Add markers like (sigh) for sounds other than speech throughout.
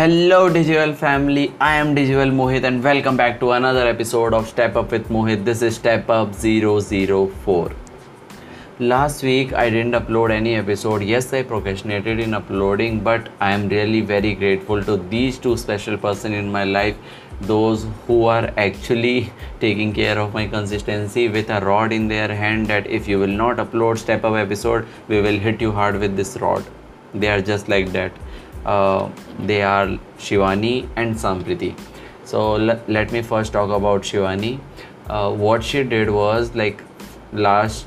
Hello Digivel family, I am Digivel Mohit and welcome back to another episode of Step Up with Mohit. This is Step Up 004. Last week I didn't upload any episode. Yes, I procrastinated in uploading, but I am really very grateful to these two special person in my life, those who are actually taking care of my consistency with a rod in their hand that if you will not upload Step Up episode, we will hit you hard with this rod. They are just like that uh, they are Shivani and Sampriti. So l- let me first talk about Shivani. Uh, what she did was like last.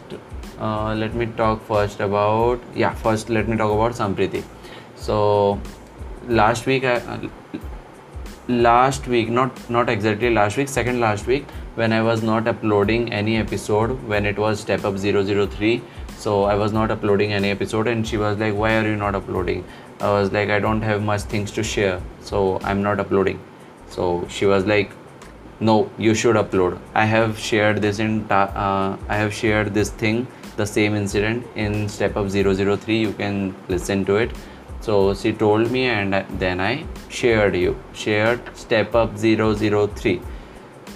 Uh, let me talk first about yeah. First, let me talk about Sampriti. So last week, I, uh, last week, not not exactly last week, second last week, when I was not uploading any episode when it was Step Up 003 so i was not uploading any episode and she was like why are you not uploading I was like, I don't have much things to share, so I'm not uploading. So she was like, No, you should upload. I have shared this in, uh, I have shared this thing, the same incident in Step Up 003. You can listen to it. So she told me, and then I shared you, shared Step Up 003.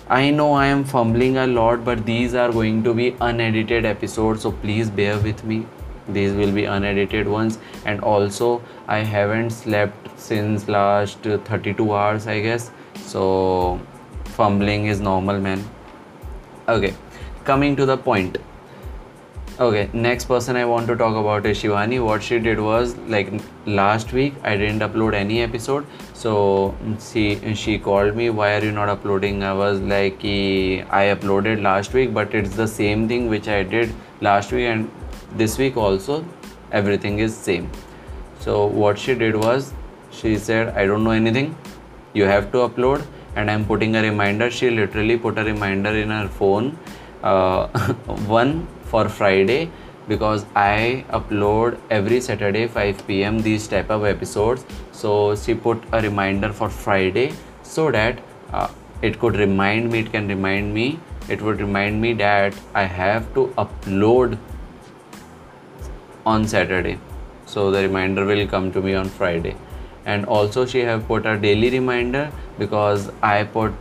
I know I am fumbling a lot, but these are going to be unedited episodes, so please bear with me these will be unedited ones. And also i haven't slept since last 32 hours i guess. So fumbling is normal man. Okay coming to the point. Okay next person i want to talk about is shivani. What she did was like last week i didn't upload any episode. So she she called me why are you not uploading? I was like i uploaded last week but it's the same thing which i did last week and this week also everything is same. So what she did was she said i don't know anything. You have to upload. And i'm putting a reminder. She literally put a reminder in her phone uh, (laughs) one for friday because i upload every saturday 5 pm these type of episodes. So she put a reminder for friday so that uh, it could remind me it can remind me. It would remind me that i have to upload on Saturday. So the reminder will come to me on Friday. And also she have put a daily reminder because I put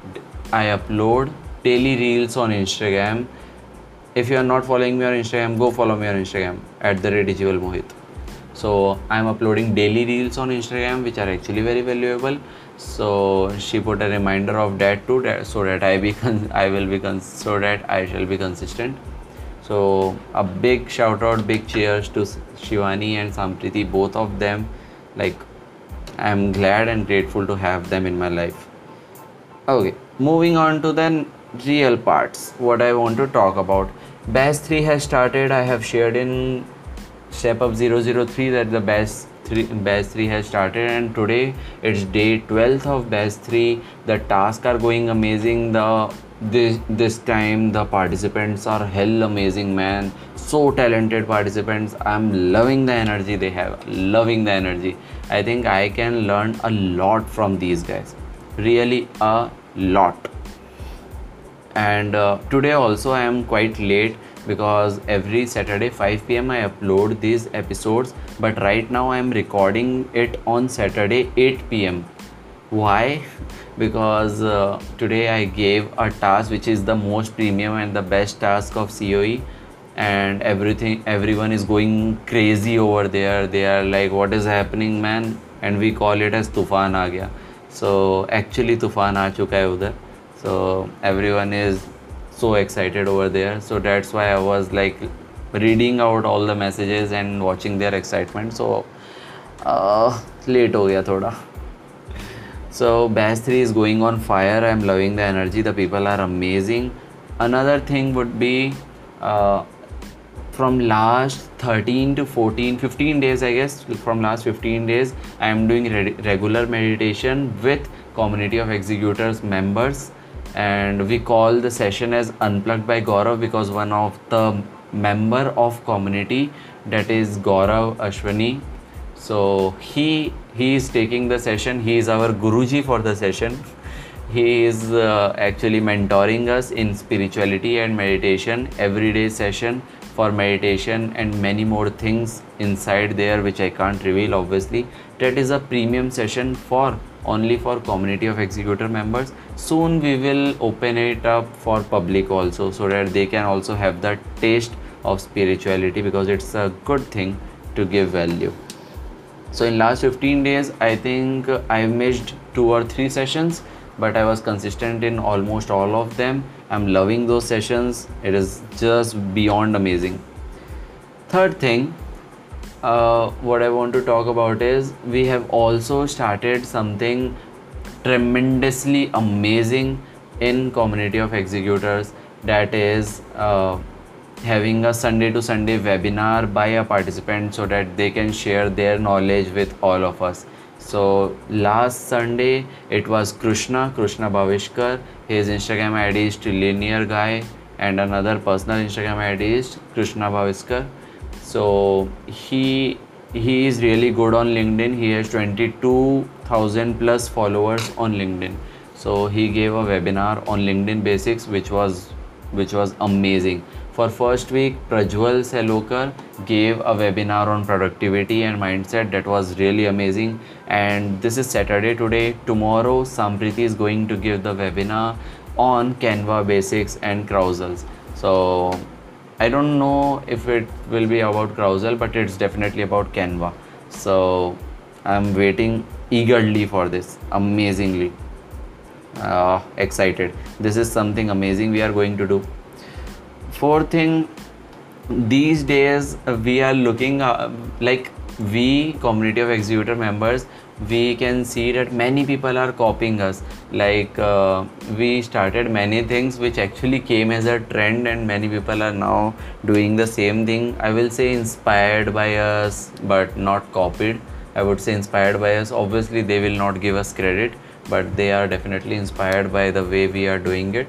I upload daily reels on Instagram. If you are not following me on Instagram, go follow me on Instagram at the Redigival Mohit. So I'm uploading daily reels on Instagram, which are actually very valuable. So she put a reminder of that too, so that I be I will be so that I shall be consistent. So a big shout out, big cheers to Shivani and Sampriti, both of them. Like I'm glad and grateful to have them in my life. Okay, moving on to the real parts. What I want to talk about. Batch 3 has started. I have shared in Step Up 003 that the batch 3 batch 3 has started and today it's day 12th of batch 3 the tasks are going amazing the this this time the participants are hell amazing man. So talented participants. I'm loving the energy they have. Loving the energy. I think i can learn a lot from these guys. Really a lot. And uh, today also i am quite late because every saturday 5 pm i upload these episodes but right now i am recording it on saturday 8 pm why? Because uh, today I gave a task which is the most premium and the best task of COE and everything everyone is going crazy over there. They are like what is happening man? And we call it as tufan aa so actually tufan aa chuka hai udhar. So everyone is so excited over there. So that's why I was like reading out all the messages and watching their excitement. So uh, late ho gaya thoda so batch 3 is going on fire. I'm loving the energy. The people are amazing. Another thing would be uh, from last 13 to 14 15 days i guess from last 15 days i am doing re- regular meditation with community of executors members and we call the session as unplugged by gaurav because one of the member of community that is gaurav ashwani so he he is taking the session. He is our guruji for the session. He is uh, actually mentoring us in spirituality and meditation everyday session for meditation and many more things inside there which i can't reveal obviously. That is a premium session for only for community of executor members. Soon we will open it up for public also so that they can also have the taste of spirituality because it's a good thing to give value so in last 15 days i think i've missed two or three sessions but i was consistent in almost all of them. I'm loving those sessions. It is just beyond amazing. Third thing uh, what I want to talk about is we have also started something tremendously amazing in community of executors. That is uh, having a Sunday to Sunday webinar by a participant so that they can share their knowledge with all of us. So last Sunday it was Krishna, Krishna Bhavishkar. His Instagram ID is Trillionaire Guy and another personal Instagram ID is Krishna Bhavishkar so he he is really good on linkedin he has 22000 plus followers on linkedin so he gave a webinar on linkedin basics which was which was amazing for first week prajwal selokar gave a webinar on productivity and mindset that was really amazing and this is saturday today tomorrow sampriti is going to give the webinar on canva basics and carousels so I don't know if it will be about Carousel, but it's definitely about Canva. So I'm waiting eagerly for this. Amazingly uh, excited. This is something amazing we are going to do. Fourth thing, these days we are looking uh, like we community of executor members we can see that many people are copying us. Like uh, we started many things which actually came as a trend and many people are now doing the same thing. I will say inspired by us but not copied. I would say inspired by us. Obviously they will not give us credit but they are definitely inspired by the way we are doing it.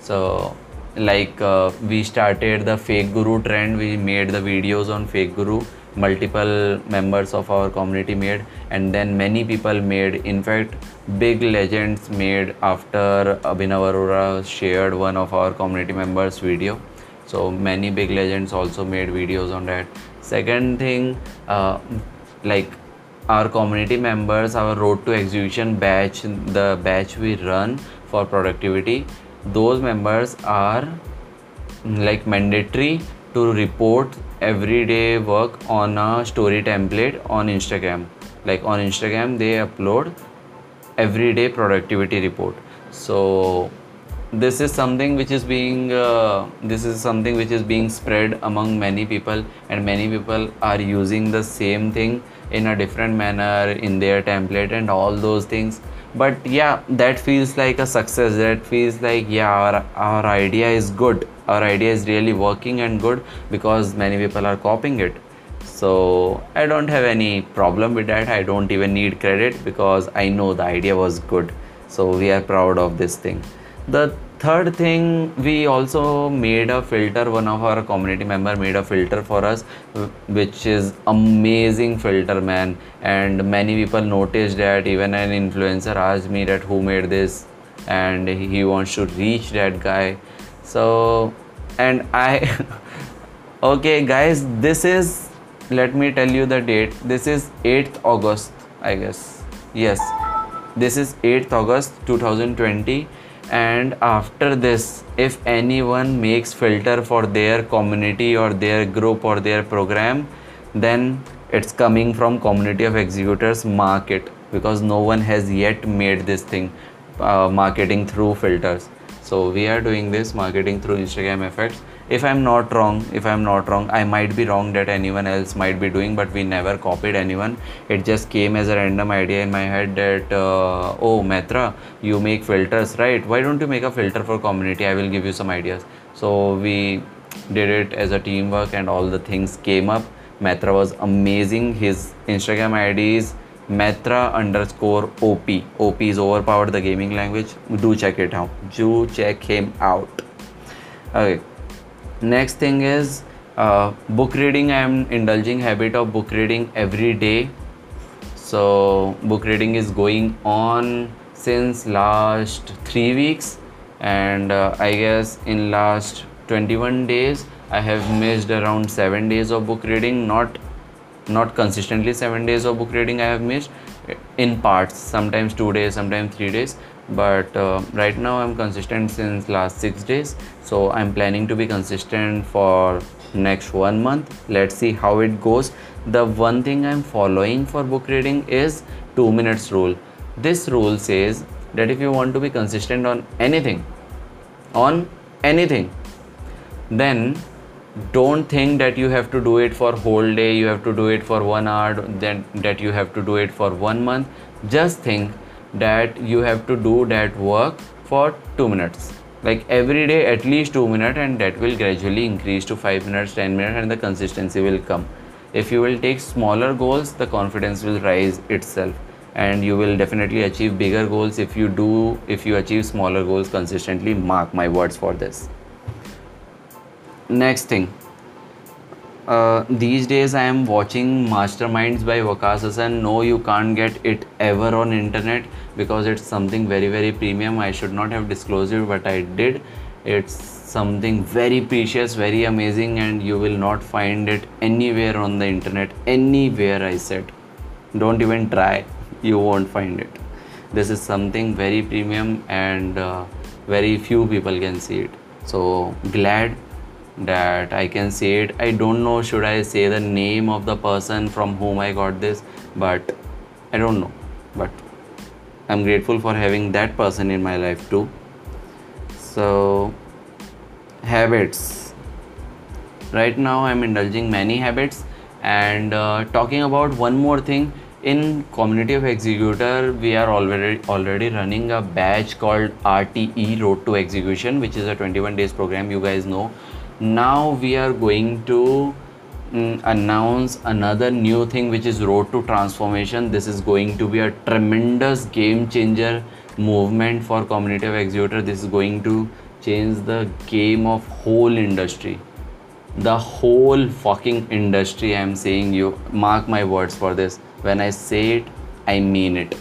So like uh, we started the fake guru trend. We made the videos on fake guru. Multiple members of our community made. And then many people made. In fact big legends made after abhinav arora shared one of our community members video. So many big legends also made videos on that. Second thing uh, like our community members our road to execution batch the batch we run for productivity those members are like mandatory to report everyday work on a story template on instagram. Like on instagram they upload everyday productivity report. So this is something which is being uh, this is something which is being spread among many people and many people are using the same thing in a different manner in their template and all those things but yeah that feels like a success. That feels like yeah our, our idea is good. Our idea is really working and good because many people are copying it. So i don't have any problem with that. I don't even need credit because i know the idea was good. So we are proud of this thing. The third thing we also made a filter one of our community member made a filter for us which is amazing filter man. And many people noticed that even an influencer asked me that who made this and he wants to reach that guy. So and i (laughs) okay guys this is let me tell you the date. This is 8th august i guess. Yes this is 8th august 2020 and after this if anyone makes filter for their community or their group or their program then it's coming from community of executors market because no one has yet made this thing uh, marketing through filters. So we are doing this marketing through instagram effects if i'm not wrong if i'm not wrong i might be wrong that anyone else might be doing but we never copied anyone it just came as a random idea in my head that uh, oh metra you make filters right why don't you make a filter for community i will give you some ideas so we did it as a teamwork and all the things came up metra was amazing his instagram id is Metra underscore OP. OP is overpowered the gaming language. Do check it out. Do check him out. Okay. Next thing is uh, book reading. I am indulging habit of book reading every day. So book reading is going on since last three weeks, and uh, I guess in last 21 days I have missed around seven days of book reading, not not consistently seven days of book reading I have missed in parts, sometimes two days, sometimes three days. But uh, right now I'm consistent since last six days, so I'm planning to be consistent for next one month. Let's see how it goes. The one thing I'm following for book reading is two minutes rule. This rule says that if you want to be consistent on anything, on anything, then don't think that you have to do it for whole day you have to do it for one hour then that you have to do it for one month just think that you have to do that work for 2 minutes. Like every day at least 2 minutes and that will gradually increase to 5 minutes 10 minutes and the consistency will come. If you will take smaller goals the confidence will rise itself and you will definitely achieve bigger goals if you do if you achieve smaller goals consistently. Mark my words for this. Next thing uh, these days i am watching masterminds by Waqas Hassan no you can't get it ever on internet because it's something very very premium. I should not have disclosed it but i did. It's something very precious very amazing and you will not find it anywhere on the internet anywhere i said. Don't even try. You won't find it. This is something very premium and uh, very few people can see it. So glad that I can say it. I don't know should I say the name of the person from whom I got this, but I don't know. But I'm grateful for having that person in my life too. So, habits. Right now, I'm indulging many habits and uh, talking about one more thing in community of executor we are already already running a batch called rte road to execution which is a 21 days program you guys know now we are going to mm, announce another new thing which is road to transformation. This is going to be a tremendous game changer movement for community of executor. This is going to change the game of whole industry. The whole fucking industry i'm saying you mark my words for this. When i say it i mean it.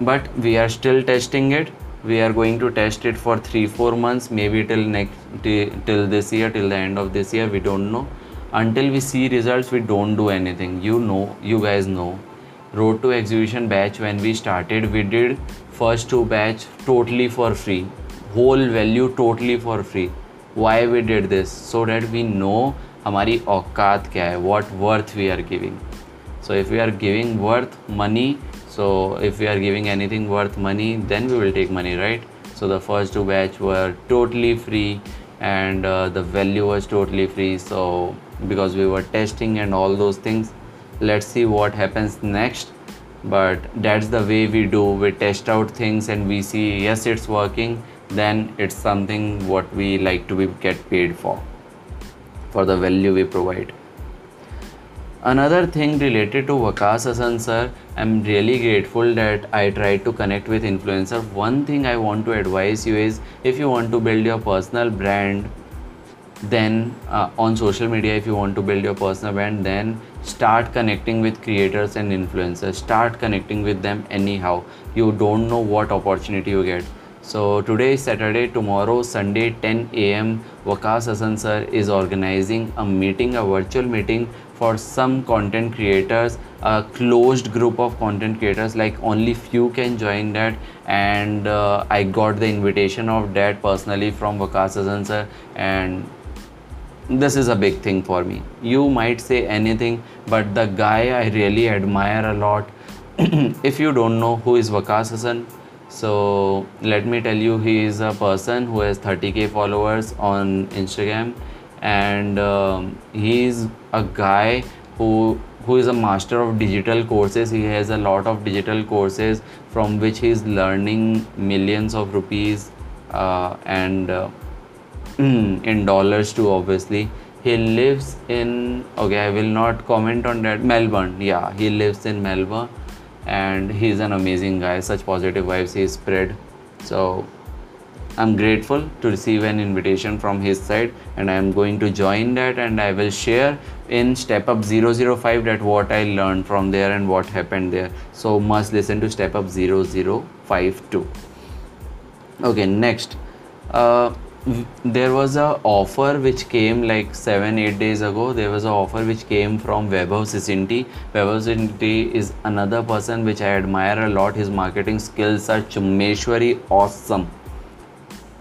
But we are still testing it we are going to test it for 3 4 months maybe till next till this year till the end of this year we don't know. Until we see results we don't do anything. You know you guys know. Road to execution batch when we started we did first two batch totally for free. Whole value totally for free. Why we did this? So that we know हमारी aukat kya hai, what worth we are giving. So if we are giving worth money so if we are giving anything worth money then we will take money right? So the first two batch were totally free and uh, the value was totally free. So because we were testing and all those things let's see what happens next. But that's the way we do. We test out things and we see yes it's working then it's something what we like to be get paid for for the value we provide Another thing related to Waqas Hassan sir, I'm really grateful that I tried to connect with influencer. One thing I want to advise you is if you want to build your personal brand, then uh, on social media, if you want to build your personal brand, then start connecting with creators and influencers. Start connecting with them anyhow. You don't know what opportunity you get. So today is Saturday, tomorrow Sunday 10 a.m. Waqas Hassan sir is organizing a meeting, a virtual meeting for some content creators a closed group of content creators like only few can join that and uh, i got the invitation of that personally from Waqas Hassan sir and this is a big thing for me you might say anything but the guy i really admire a lot (clears throat) if you don't know who is Waqas Hassan so let me tell you he is a person who has 30k followers on instagram and um, he is a guy who who is a master of digital courses. He has a lot of digital courses from which he is learning millions of rupees uh, and uh, (clears throat) in dollars too obviously. He lives in okay i will not comment on that. Melbourne yeah he lives in melbourne and he's an amazing guy such positive vibes he spread so I'm grateful to receive an invitation from his side and I am going to join that and I will share in step up 005 that what I learned from there and what happened there. So must listen to step up 0052. Okay, next. Uh, there was a offer which came like seven eight days ago. There was a offer which came from Vaibhav Sisinty Vaibhav Sisinty is another person which I admire a lot. His marketing skills are chumeshwari awesome.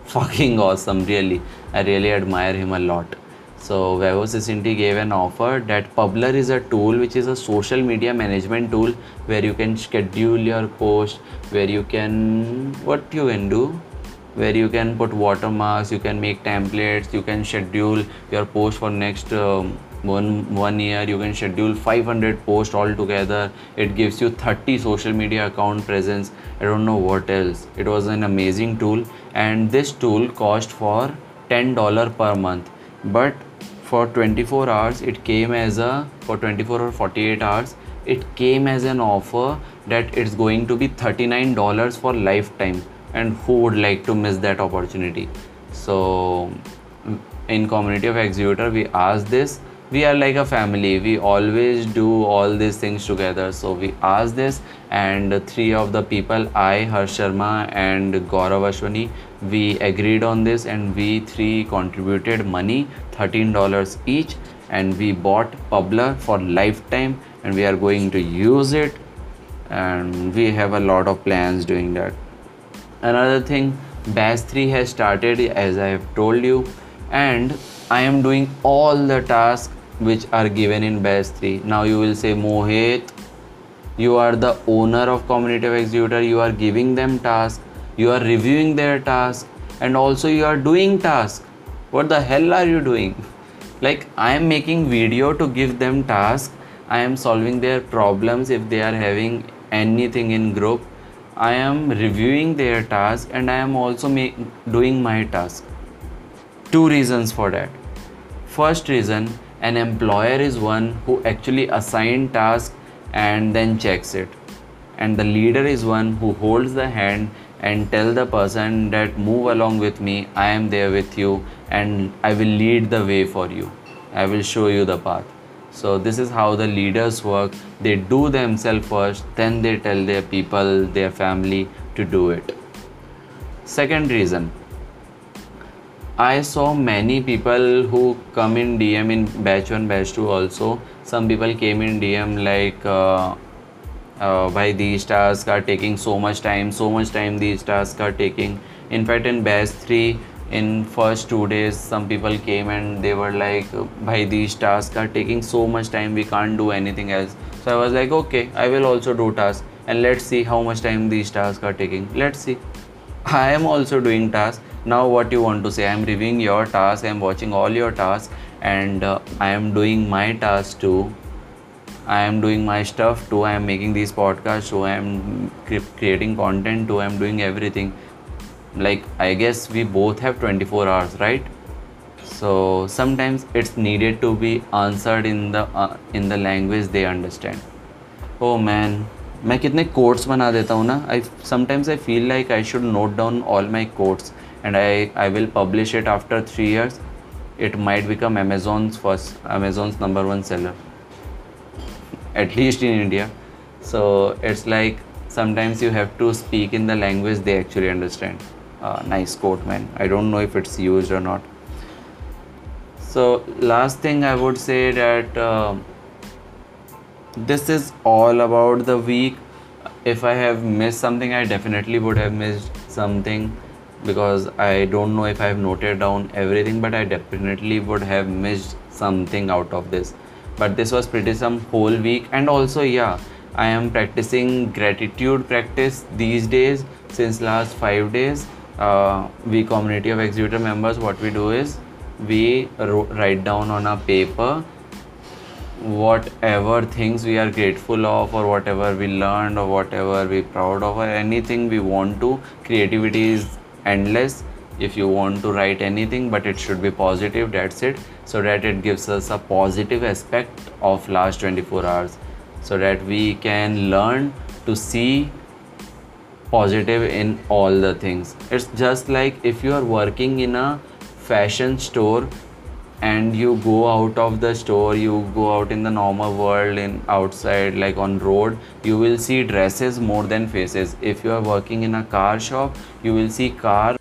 Fucking awesome really. I really admire him a lot. So Vaibhav Sisinty gave an offer that Publer is a tool which is a social media management tool where you can schedule your post where you can what you can do where you can put watermarks you can make templates you can schedule your post for next um, one one year. You can schedule 500 posts all together it gives you 30 social media account presence. I don't know what else. It was an amazing tool. And this tool cost for 10 dollar per month. But for 24 hours it came as a for 24 or 48 hours it came as an offer that it's going to be 39 dollars for lifetime and who would like to miss that opportunity. So in community of executor we ask this. We are like a family. We always do all these things together. So we asked this and three of the people i harsh sharma and gaurav ashwani we agreed on this and we three contributed money $13 each and we bought publer for lifetime and we are going to use it. And we have a lot of plans doing that another thing batch 3 has started as i have told you and i am doing all the tasks which are given in batch 3 now you will say mohit you are the owner of community of executor. You are giving them tasks you are reviewing their tasks and also you are doing tasks what the hell are you doing? (laughs) Like i am making video to give them tasks i am solving their problems if they are having anything in group I am reviewing their task and I am also make, doing my task. Two reasons for that. First reason, an employer is one who actually assign task and then checks it. And the leader is one who holds the hand and tell the person that move along with me, I am there with you and I will lead the way for you. I will show you the path. So this is how the leaders work. They do themselves first, then they tell their people, their family to do it. Second reason. I saw many people who come in DM in batch 1, batch 2 also. Some people came in DM like uh, uh, why these tasks are taking so much time, so much time these tasks are taking. In fact, in batch 3, in first two days some people came and they were like by these tasks are taking so much time we can't do anything else. So i was like okay i will also do tasks and let's see how much time these tasks are taking. Let's see. (laughs) I am also doing tasks. Now what you want to say? I am reviewing your tasks i am watching all your tasks and uh, i am doing my tasks too. I am doing my stuff too. I am making these podcasts too. I am creating content too. I am doing everything like i guess we both have 24 hours right so sometimes it's needed to be answered in the uh, in the language they understand oh man मैं कितने quotes बना देता हूँ ना I sometimes I feel like I should note down all my quotes and I I will publish it after three years it might become Amazon's first Amazon's number one seller at least in India so it's like sometimes you have to speak in the language they actually understand uh, nice quote man. I don't know if it's used or not. So last thing i would say that uh, this is all about the week. If i have missed something i definitely would have missed something because i don't know if i have noted down everything but i definitely would have missed something out of this. But this was pretty some whole week. And also yeah i am practicing gratitude practice these days since last 5 days uh, we community of executor members what we do is we write down on a paper whatever things we are grateful of or whatever we learned or whatever we proud of or anything we want to. Creativity is endless if you want to write anything but it should be positive that's it. So that it gives us a positive aspect of last 24 hours. So that we can learn to see positive in all the things. It's just like if you are working in a fashion store and you go out of the store you go out in the normal world in outside like on road you will see dresses more than faces. If you are working in a car shop you will see car